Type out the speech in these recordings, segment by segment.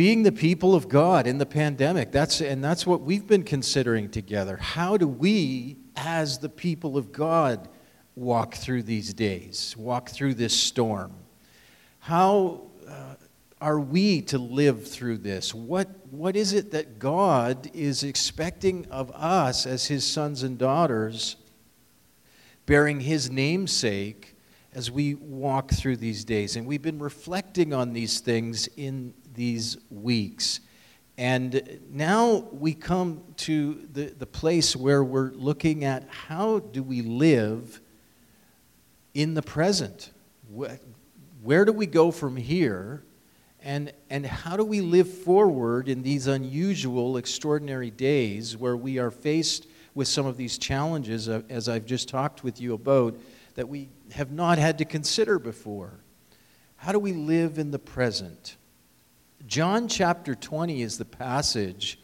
being the people of God in the pandemic. That's, and that's what we've been considering together. How do we, as the people of God, walk through these days, walk through this storm? How uh, are we to live through this? What, what is it that God is expecting of us as His sons and daughters, bearing His namesake as we walk through these days? And we've been reflecting on these things in these weeks. And now we come to the, the place where we're looking at how do we live in the present? Where do we go from here? And, and how do we live forward in these unusual, extraordinary days where we are faced with some of these challenges, uh, as I've just talked with you about, that we have not had to consider before? How do we live in the present? John chapter 20 is the passage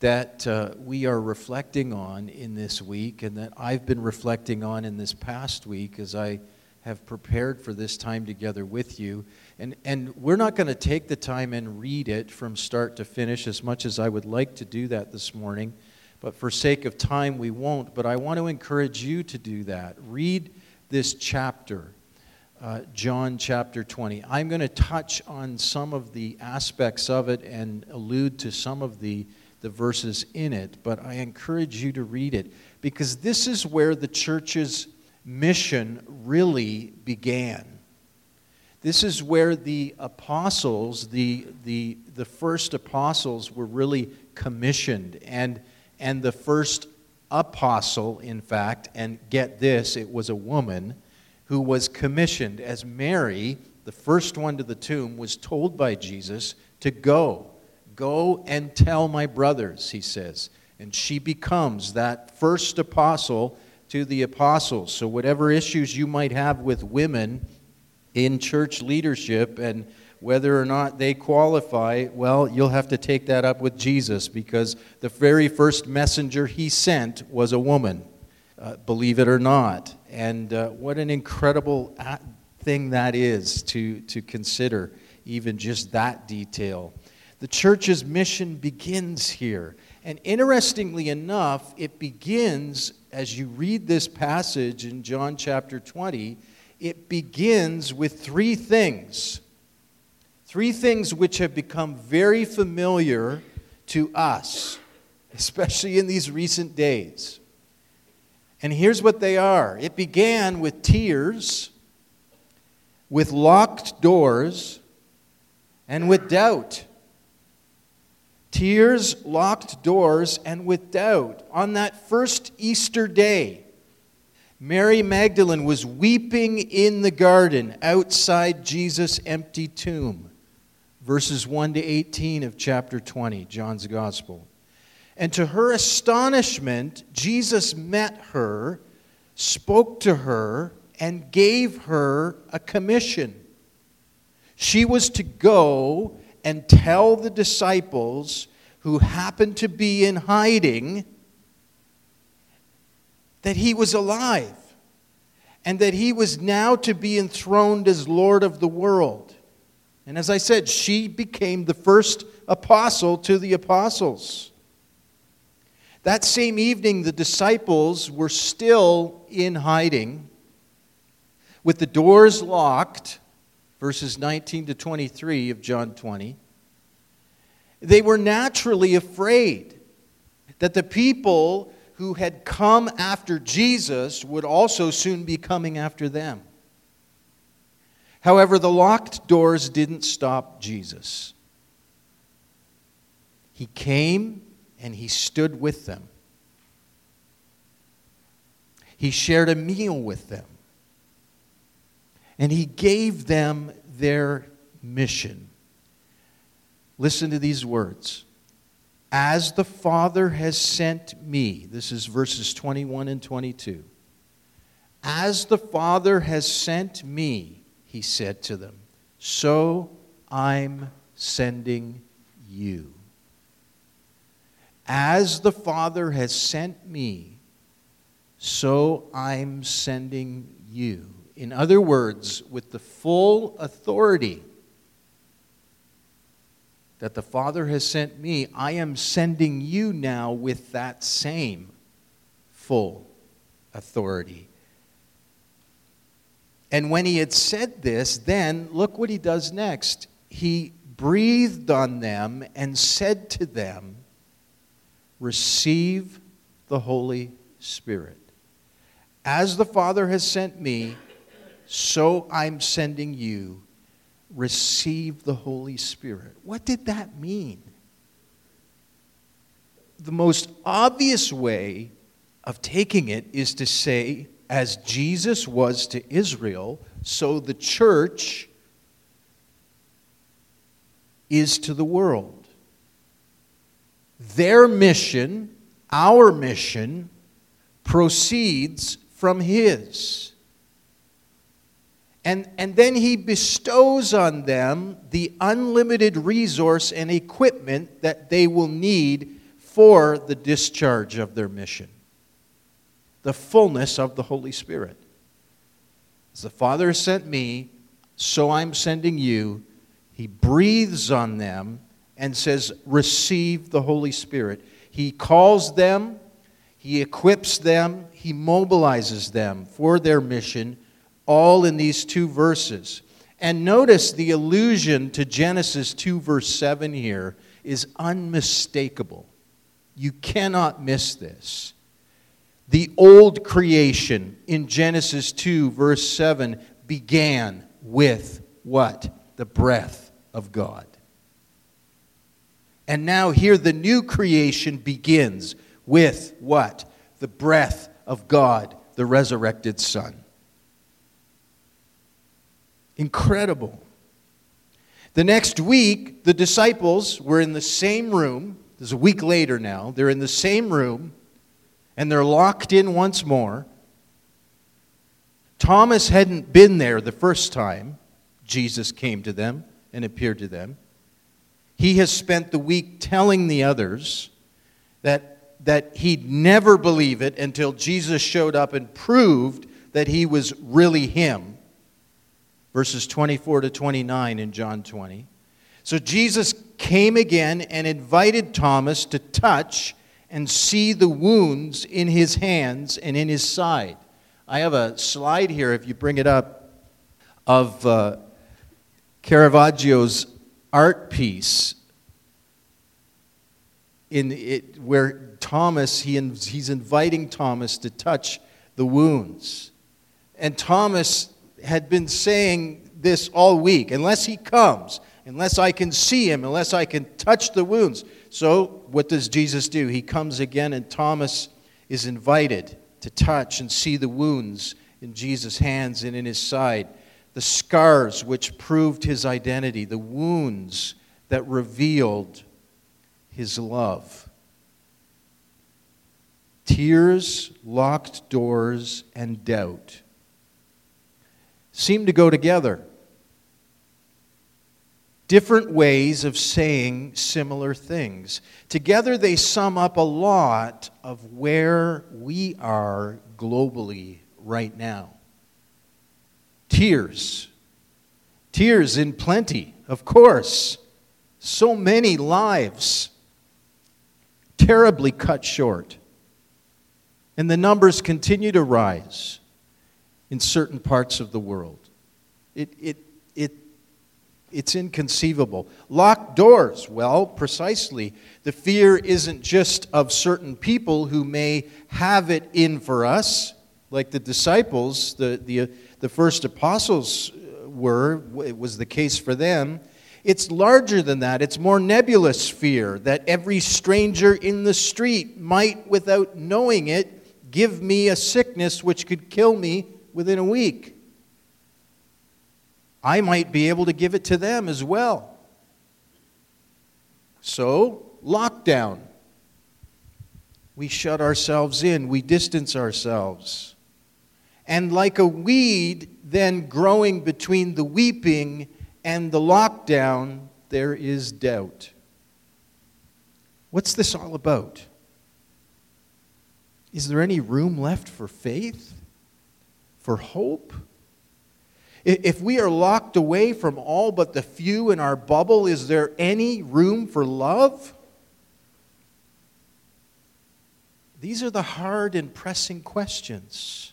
that uh, we are reflecting on in this week and that I've been reflecting on in this past week as I have prepared for this time together with you. And, and we're not going to take the time and read it from start to finish as much as I would like to do that this morning. But for sake of time, we won't. But I want to encourage you to do that. Read this chapter, uh, John chapter 20. I'm going to touch on some of the aspects of it and allude to some of the, the verses in it. But I encourage you to read it because this is where the church's mission really began. This is where the apostles, the, the, the first apostles, were really commissioned. And, and the first apostle, in fact, and get this, it was a woman who was commissioned as Mary, the first one to the tomb, was told by Jesus to go. Go and tell my brothers, he says. And she becomes that first apostle to the apostles. So, whatever issues you might have with women in church leadership and whether or not they qualify, well, you'll have to take that up with Jesus because the very first messenger he sent was a woman, uh, believe it or not. And uh, what an incredible thing that is to, to consider, even just that detail. The church's mission begins here. And interestingly enough, it begins as you read this passage in John chapter 20, it begins with three things. Three things which have become very familiar to us, especially in these recent days. And here's what they are it began with tears, with locked doors, and with doubt tears, locked doors, and with doubt. On that first Easter day, Mary Magdalene was weeping in the garden outside Jesus' empty tomb. Verses 1 to 18 of chapter 20, John's Gospel. And to her astonishment, Jesus met her, spoke to her, and gave her a commission. She was to go and tell the disciples who happened to be in hiding that he was alive and that he was now to be enthroned as Lord of the world. And as I said, she became the first apostle to the apostles. That same evening, the disciples were still in hiding with the doors locked verses 19 to 23 of John 20, they were naturally afraid that the people who had come after Jesus would also soon be coming after them. However, the locked doors didn't stop Jesus. He came and he stood with them. He shared a meal with them and he gave them their mission. Listen to these words. As the Father has sent me, this is verses 21 and 22. As the Father has sent me, he said to them, so I'm sending you. As the Father has sent me, so I'm sending you. In other words, with the full authority that the Father has sent me, I am sending you now with that same full authority. And when he had said this, then look what he does next. He breathed on them and said to them, Receive the Holy Spirit. As the Father has sent me, so I'm sending you. Receive the Holy Spirit. What did that mean? The most obvious way of taking it is to say, as Jesus was to Israel, so the church is to the world. Their mission, our mission, proceeds from His. And, and then He bestows on them the unlimited resource and equipment that they will need for the discharge of their mission the fullness of the Holy Spirit. As the Father sent me, so I'm sending you. He breathes on them and says, Receive the Holy Spirit. He calls them, He equips them, He mobilizes them for their mission, all in these two verses. And notice the allusion to Genesis 2, verse 7 here is unmistakable. You cannot miss this. The old creation in Genesis 2, verse 7, began with what? The breath of God. And now here the new creation begins with what? The breath of God, the resurrected Son. Incredible. The next week, the disciples were in the same room. This is a week later now. They're in the same room and they're locked in once more. Thomas hadn't been there the first time Jesus came to them and appeared to them. He has spent the week telling the others that, that he'd never believe it until Jesus showed up and proved that he was really him. Verses 24 to 29 in John 20. So Jesus came again and invited Thomas to touch and see the wounds in his hands and in his side. I have a slide here, if you bring it up, of uh, Caravaggio's art piece in it, where Thomas, he, he's inviting Thomas to touch the wounds. And Thomas had been saying this all week unless he comes, unless I can see him, unless I can touch the wounds. So, what does Jesus do? He comes again, and Thomas is invited to touch and see the wounds in Jesus' hands and in his side, the scars which proved his identity, the wounds that revealed his love. Tears, locked doors, and doubt seem to go together different ways of saying similar things. Together, they sum up a lot of where we are globally right now. Tears. Tears in plenty, of course. So many lives terribly cut short. And the numbers continue to rise in certain parts of the world. It, it, it it's inconceivable. Locked doors. Well, precisely. The fear isn't just of certain people who may have it in for us, like the disciples, the, the, the first apostles uh, were, it was the case for them. It's larger than that. It's more nebulous fear that every stranger in the street might, without knowing it, give me a sickness which could kill me within a week. I might be able to give it to them as well. So, lockdown. We shut ourselves in, we distance ourselves. And like a weed then growing between the weeping and the lockdown, there is doubt. What's this all about? Is there any room left for faith? For hope? If we are locked away from all but the few in our bubble, is there any room for love? These are the hard and pressing questions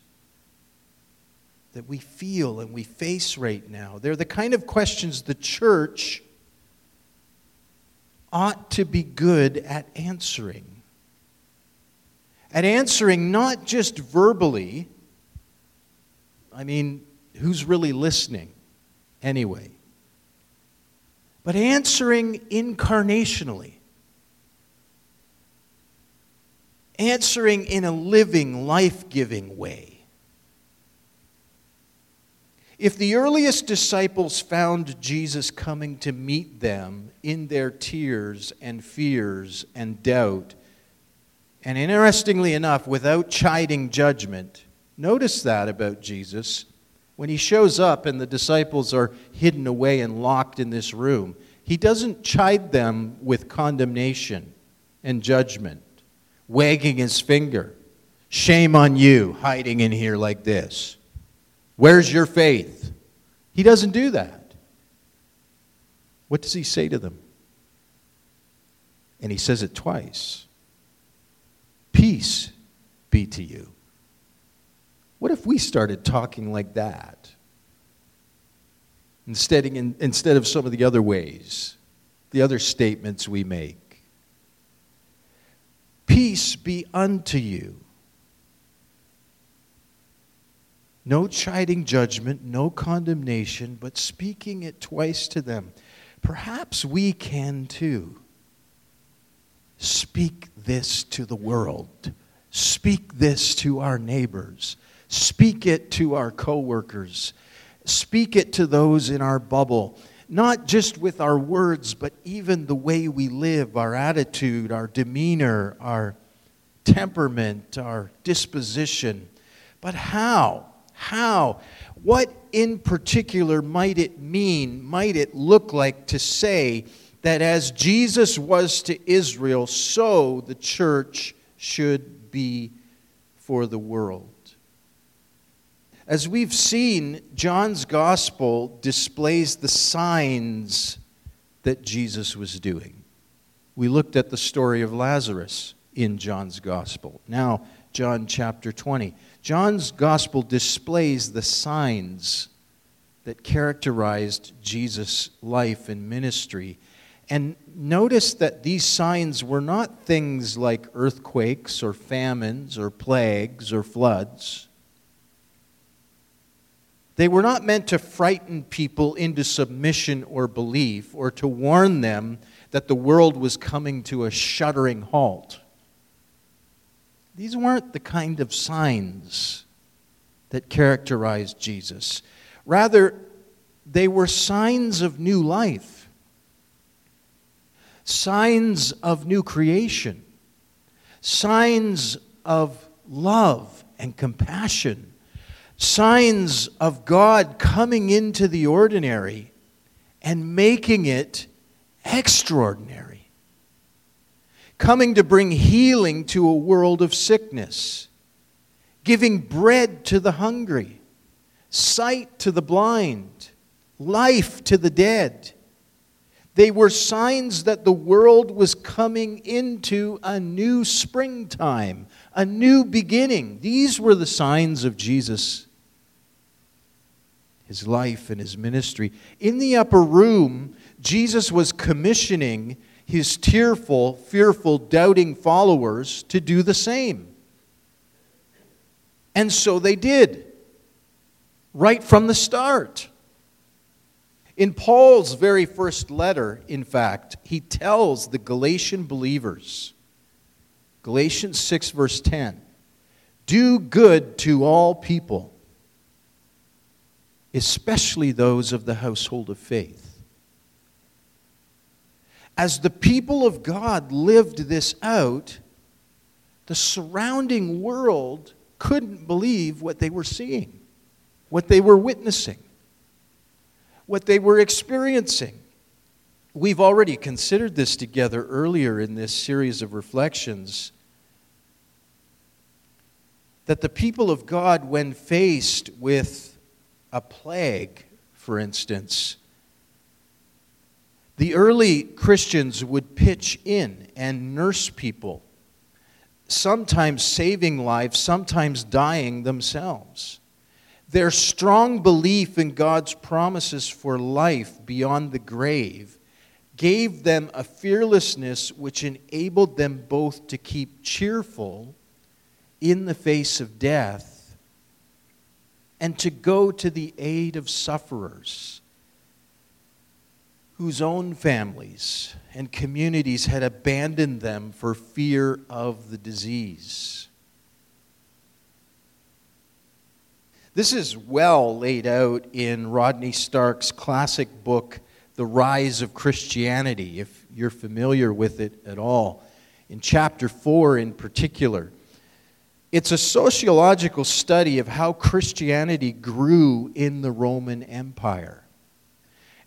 that we feel and we face right now. They're the kind of questions the church ought to be good at answering. At answering not just verbally, I mean, who's really listening anyway? But answering incarnationally. Answering in a living, life giving way. If the earliest disciples found Jesus coming to meet them in their tears and fears and doubt, and interestingly enough, without chiding judgment, notice that about Jesus. When he shows up and the disciples are hidden away and locked in this room, he doesn't chide them with condemnation and judgment, wagging his finger. Shame on you, hiding in here like this. Where's your faith? He doesn't do that. What does he say to them? And he says it twice Peace be to you. What if we started talking like that? Instead, in, instead of some of the other ways, the other statements we make. Peace be unto you. No chiding judgment, no condemnation, but speaking it twice to them. Perhaps we can too. Speak this to the world. Speak this to our neighbors. Speak it to our coworkers. Speak it to those in our bubble, not just with our words, but even the way we live, our attitude, our demeanor, our temperament, our disposition. But how? How? What in particular might it mean, might it look like to say that as Jesus was to Israel, so the church should be for the world? As we've seen, John's gospel displays the signs that Jesus was doing. We looked at the story of Lazarus in John's gospel. Now, John chapter 20. John's gospel displays the signs that characterized Jesus' life and ministry. And notice that these signs were not things like earthquakes or famines or plagues or floods. They were not meant to frighten people into submission or belief or to warn them that the world was coming to a shuddering halt. These weren't the kind of signs that characterized Jesus. Rather, they were signs of new life, signs of new creation, signs of love and compassion signs of God coming into the ordinary and making it extraordinary. Coming to bring healing to a world of sickness, giving bread to the hungry, sight to the blind, life to the dead. They were signs that the world was coming into a new springtime, a new beginning. These were the signs of Jesus' his life and his ministry. In the upper room, Jesus was commissioning his tearful, fearful, doubting followers to do the same. And so they did, right from the start. In Paul's very first letter, in fact, he tells the Galatian believers, Galatians 6, verse 10, do good to all people especially those of the household of faith. As the people of God lived this out, the surrounding world couldn't believe what they were seeing, what they were witnessing, what they were experiencing. We've already considered this together earlier in this series of reflections that the people of God, when faced with a plague, for instance, the early Christians would pitch in and nurse people, sometimes saving lives, sometimes dying themselves. Their strong belief in God's promises for life beyond the grave gave them a fearlessness which enabled them both to keep cheerful in the face of death and to go to the aid of sufferers whose own families and communities had abandoned them for fear of the disease. This is well laid out in Rodney Stark's classic book, The Rise of Christianity, if you're familiar with it at all. In chapter 4, in particular, it's a sociological study of how Christianity grew in the Roman Empire.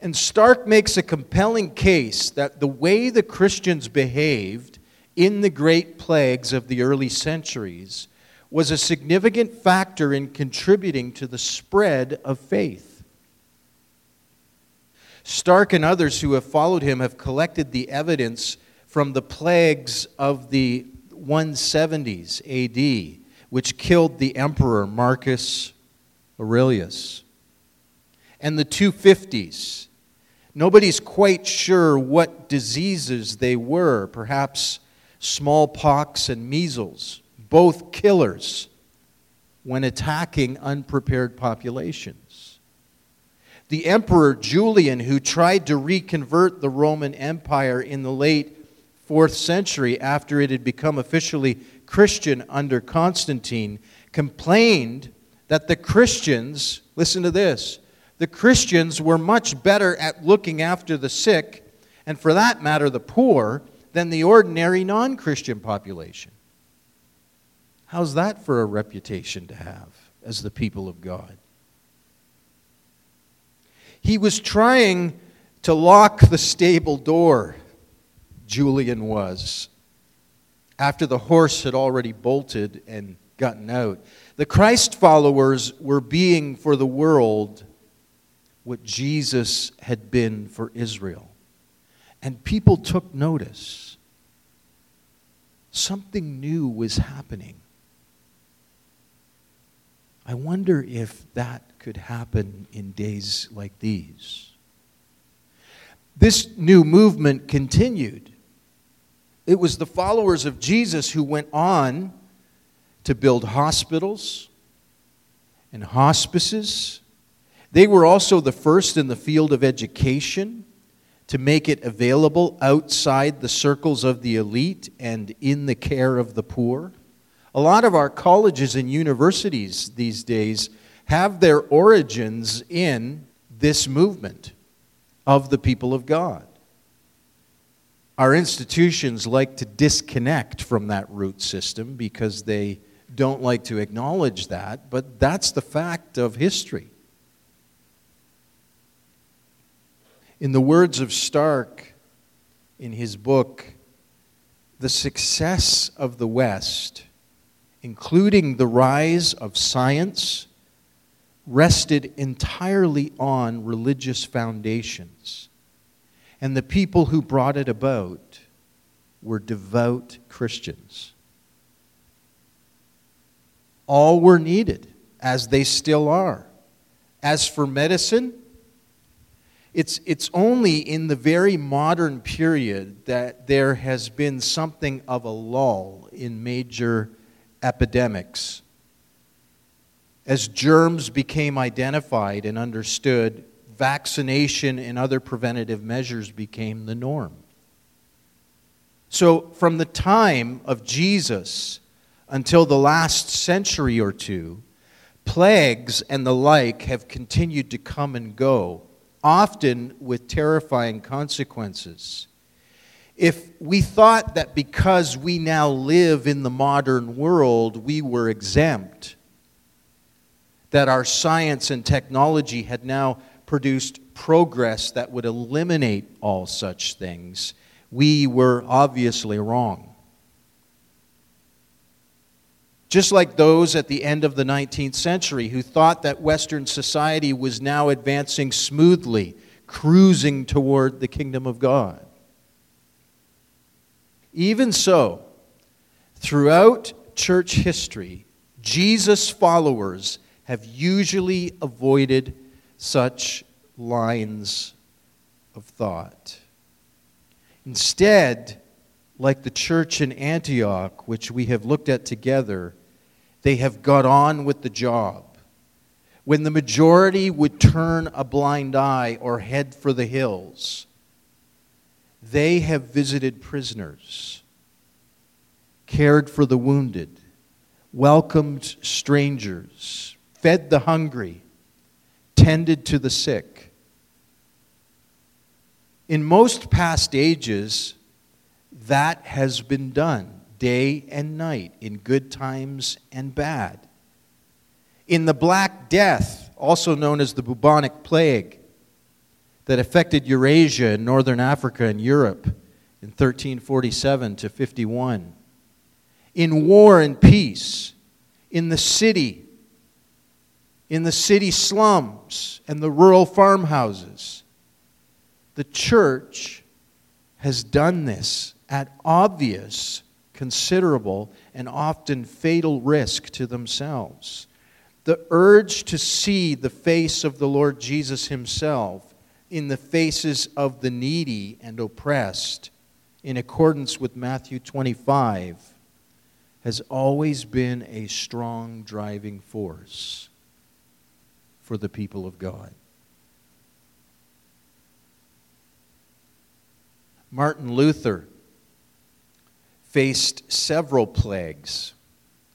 And Stark makes a compelling case that the way the Christians behaved in the great plagues of the early centuries was a significant factor in contributing to the spread of faith. Stark and others who have followed him have collected the evidence from the plagues of the 170s AD, which killed the emperor Marcus Aurelius, and the 250s Nobody's quite sure what diseases they were, perhaps smallpox and measles, both killers when attacking unprepared populations. The Emperor Julian, who tried to reconvert the Roman Empire in the late 4th century after it had become officially Christian under Constantine, complained that the Christians, listen to this, the Christians were much better at looking after the sick, and for that matter, the poor, than the ordinary non Christian population. How's that for a reputation to have as the people of God? He was trying to lock the stable door, Julian was, after the horse had already bolted and gotten out. The Christ followers were being for the world what Jesus had been for Israel. And people took notice. Something new was happening. I wonder if that could happen in days like these. This new movement continued. It was the followers of Jesus who went on to build hospitals and hospices they were also the first in the field of education to make it available outside the circles of the elite and in the care of the poor. A lot of our colleges and universities these days have their origins in this movement of the people of God. Our institutions like to disconnect from that root system because they don't like to acknowledge that, but that's the fact of history. In the words of Stark in his book, the success of the West, including the rise of science, rested entirely on religious foundations. And the people who brought it about were devout Christians. All were needed, as they still are. As for medicine, it's, it's only in the very modern period that there has been something of a lull in major epidemics. As germs became identified and understood, vaccination and other preventative measures became the norm. So, from the time of Jesus until the last century or two, plagues and the like have continued to come and go often with terrifying consequences. If we thought that because we now live in the modern world, we were exempt, that our science and technology had now produced progress that would eliminate all such things, we were obviously wrong. Just like those at the end of the 19th century who thought that Western society was now advancing smoothly, cruising toward the kingdom of God. Even so, throughout church history, Jesus' followers have usually avoided such lines of thought. Instead, like the church in Antioch, which we have looked at together, they have got on with the job. When the majority would turn a blind eye or head for the hills, they have visited prisoners, cared for the wounded, welcomed strangers, fed the hungry, tended to the sick. In most past ages, that has been done day and night, in good times and bad. In the Black Death, also known as the bubonic plague, that affected Eurasia and northern Africa and Europe in 1347 to 51. In war and peace, in the city, in the city slums and the rural farmhouses, the church has done this at obvious considerable and often fatal risk to themselves. The urge to see the face of the Lord Jesus Himself in the faces of the needy and oppressed, in accordance with Matthew 25, has always been a strong driving force for the people of God. Martin Luther faced several plagues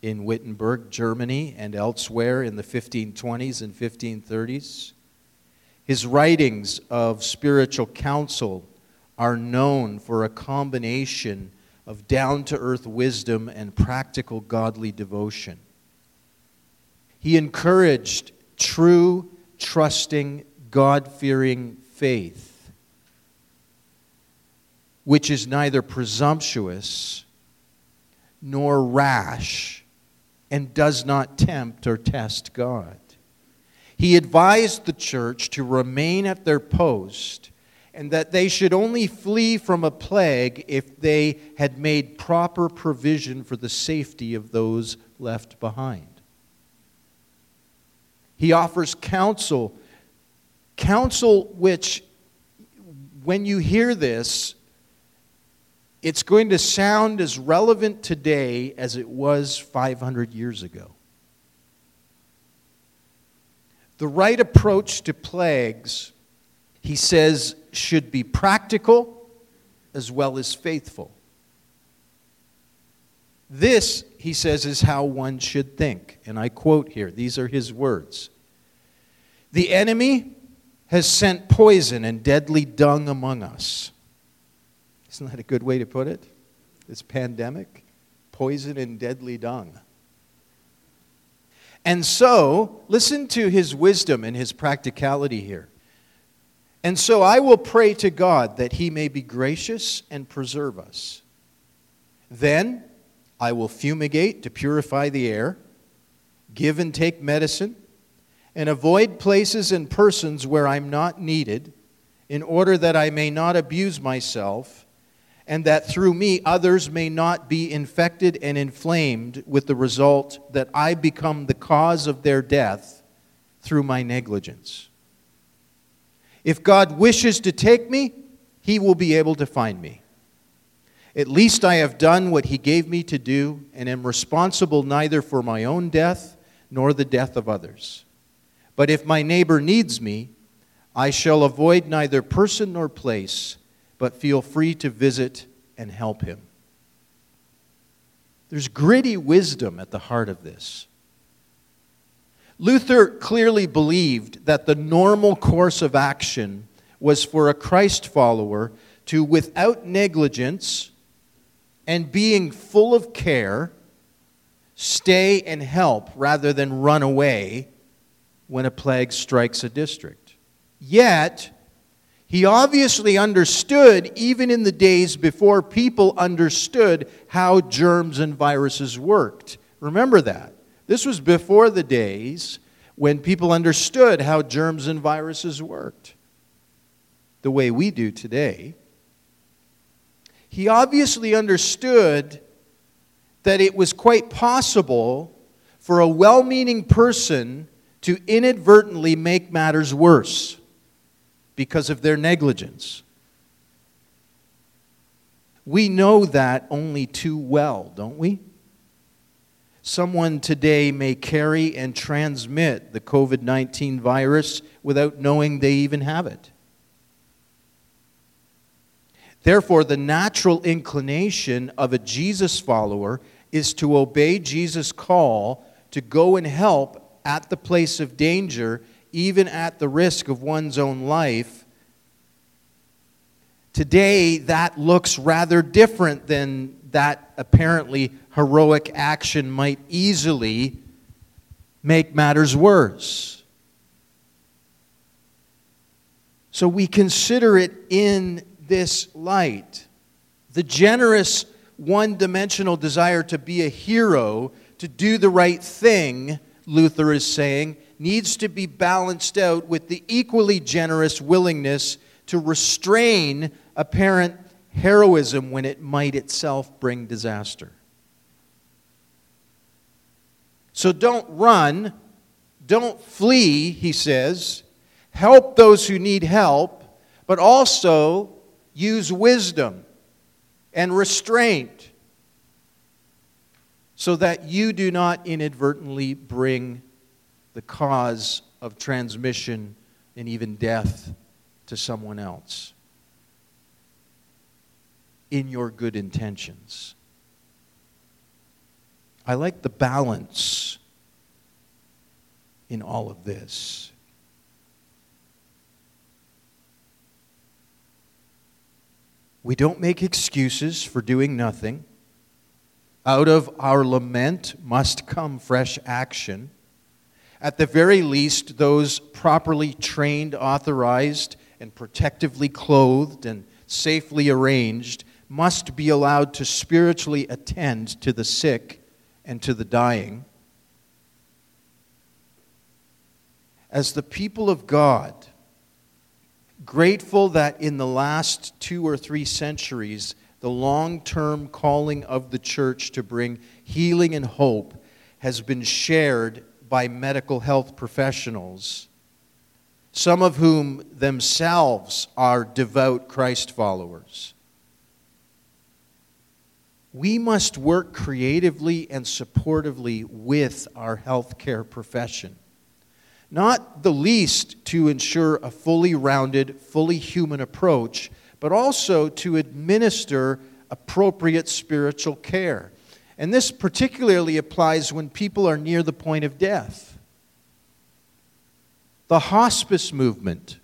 in Wittenberg, Germany, and elsewhere in the 1520s and 1530s. His writings of spiritual counsel are known for a combination of down to earth wisdom and practical godly devotion. He encouraged true, trusting, God fearing faith, which is neither presumptuous nor rash, and does not tempt or test God. He advised the church to remain at their post and that they should only flee from a plague if they had made proper provision for the safety of those left behind. He offers counsel, counsel which, when you hear this, it's going to sound as relevant today as it was 500 years ago. The right approach to plagues, he says, should be practical as well as faithful. This, he says, is how one should think. And I quote here these are his words The enemy has sent poison and deadly dung among us isn't that a good way to put it? This pandemic, poison and deadly dung. And so, listen to his wisdom and his practicality here. And so I will pray to God that he may be gracious and preserve us. Then I will fumigate to purify the air, give and take medicine, and avoid places and persons where I'm not needed, in order that I may not abuse myself and that through me others may not be infected and inflamed with the result that I become the cause of their death through my negligence. If God wishes to take me, he will be able to find me. At least I have done what he gave me to do and am responsible neither for my own death nor the death of others. But if my neighbor needs me, I shall avoid neither person nor place but feel free to visit and help him. There's gritty wisdom at the heart of this. Luther clearly believed that the normal course of action was for a Christ follower to, without negligence and being full of care, stay and help rather than run away when a plague strikes a district. Yet, he obviously understood, even in the days before people understood how germs and viruses worked, Remember that. This was before the days when people understood how germs and viruses worked the way we do today. He obviously understood that it was quite possible for a well meaning person to inadvertently make matters worse because of their negligence. We know that only too well, don't we? Someone today may carry and transmit the COVID 19 virus without knowing they even have it. Therefore, the natural inclination of a Jesus follower is to obey Jesus' call to go and help at the place of danger, even at the risk of one's own life, Today, that looks rather different than that apparently heroic action might easily make matters worse. So we consider it in this light. The generous, one dimensional desire to be a hero, to do the right thing, Luther is saying, needs to be balanced out with the equally generous willingness to restrain apparent heroism when it might itself bring disaster. So don't run, don't flee, he says. Help those who need help, but also use wisdom and restraint so that you do not inadvertently bring the cause of transmission and even death to someone else in your good intentions. I like the balance in all of this. We don't make excuses for doing nothing. Out of our lament must come fresh action. At the very least, those properly trained, authorized, and protectively clothed and safely arranged must be allowed to spiritually attend to the sick and to the dying. As the people of God, grateful that in the last two or three centuries, the long term calling of the church to bring healing and hope has been shared by medical health professionals, some of whom themselves are devout Christ followers we must work creatively and supportively with our healthcare profession. Not the least to ensure a fully rounded, fully human approach, but also to administer appropriate spiritual care. And this particularly applies when people are near the point of death. The hospice movement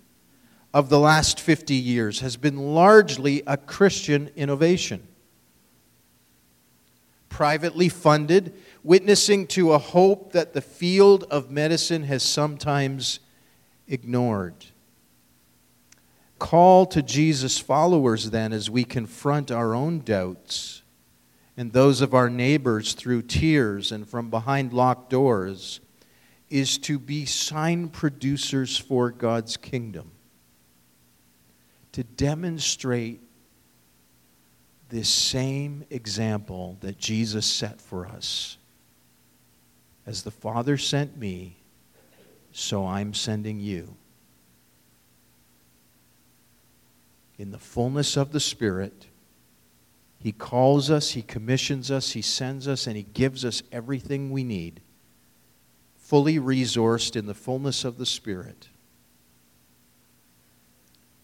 of the last 50 years has been largely a Christian innovation privately funded, witnessing to a hope that the field of medicine has sometimes ignored. Call to Jesus' followers, then, as we confront our own doubts and those of our neighbors through tears and from behind locked doors, is to be sign producers for God's kingdom. To demonstrate this same example that Jesus set for us. As the Father sent me, so I'm sending you. In the fullness of the Spirit, He calls us, He commissions us, He sends us, and He gives us everything we need, fully resourced in the fullness of the Spirit.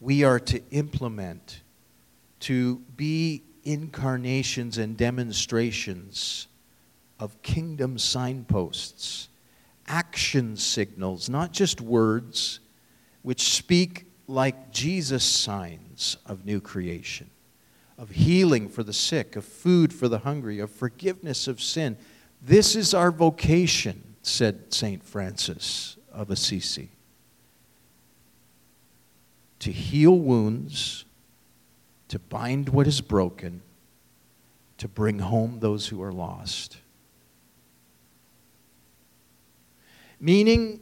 We are to implement, to be incarnations and demonstrations of kingdom signposts, action signals, not just words, which speak like Jesus' signs of new creation, of healing for the sick, of food for the hungry, of forgiveness of sin. This is our vocation, said St. Francis of Assisi. To heal wounds to bind what is broken, to bring home those who are lost. Meaning,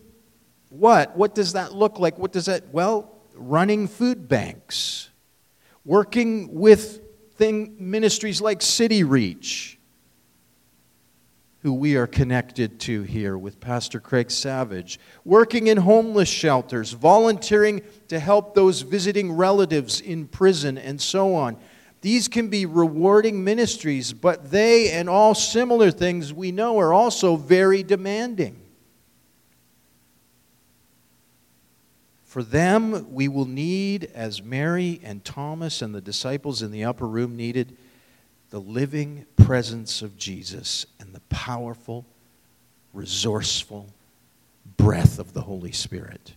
what? What does that look like? What does that, well, running food banks, working with thing, ministries like City Reach, who we are connected to here with Pastor Craig Savage, working in homeless shelters, volunteering to help those visiting relatives in prison, and so on. These can be rewarding ministries, but they and all similar things we know are also very demanding. For them, we will need, as Mary and Thomas and the disciples in the upper room needed, the living presence of Jesus and the powerful, resourceful breath of the Holy Spirit.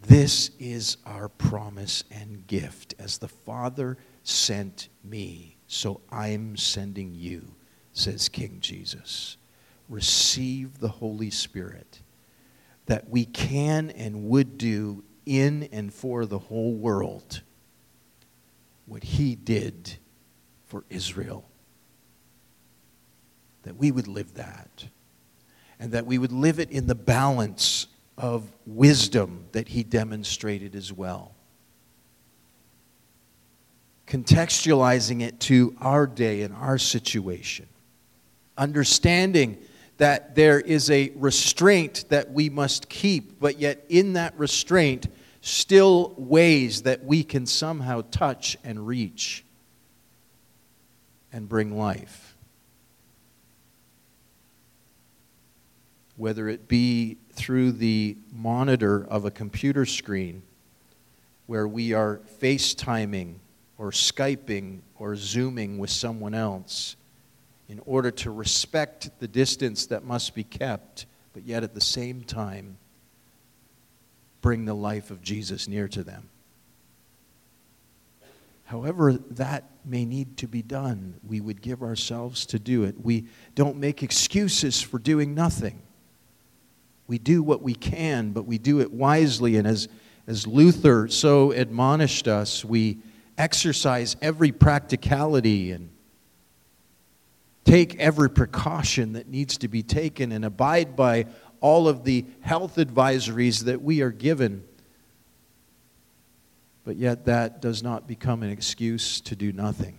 This is our promise and gift. As the Father sent me, so I'm sending you, says King Jesus. Receive the Holy Spirit that we can and would do in and for the whole world what he did for Israel. That we would live that. And that we would live it in the balance of wisdom that he demonstrated as well. Contextualizing it to our day and our situation. Understanding that there is a restraint that we must keep, but yet in that restraint, still ways that we can somehow touch and reach and bring life. Whether it be through the monitor of a computer screen where we are FaceTiming or Skyping or Zooming with someone else in order to respect the distance that must be kept, but yet at the same time bring the life of Jesus near to them. However, that may need to be done, we would give ourselves to do it. We don't make excuses for doing nothing. We do what we can, but we do it wisely. And as, as Luther so admonished us, we exercise every practicality and take every precaution that needs to be taken and abide by all of the health advisories that we are given. But yet, that does not become an excuse to do nothing.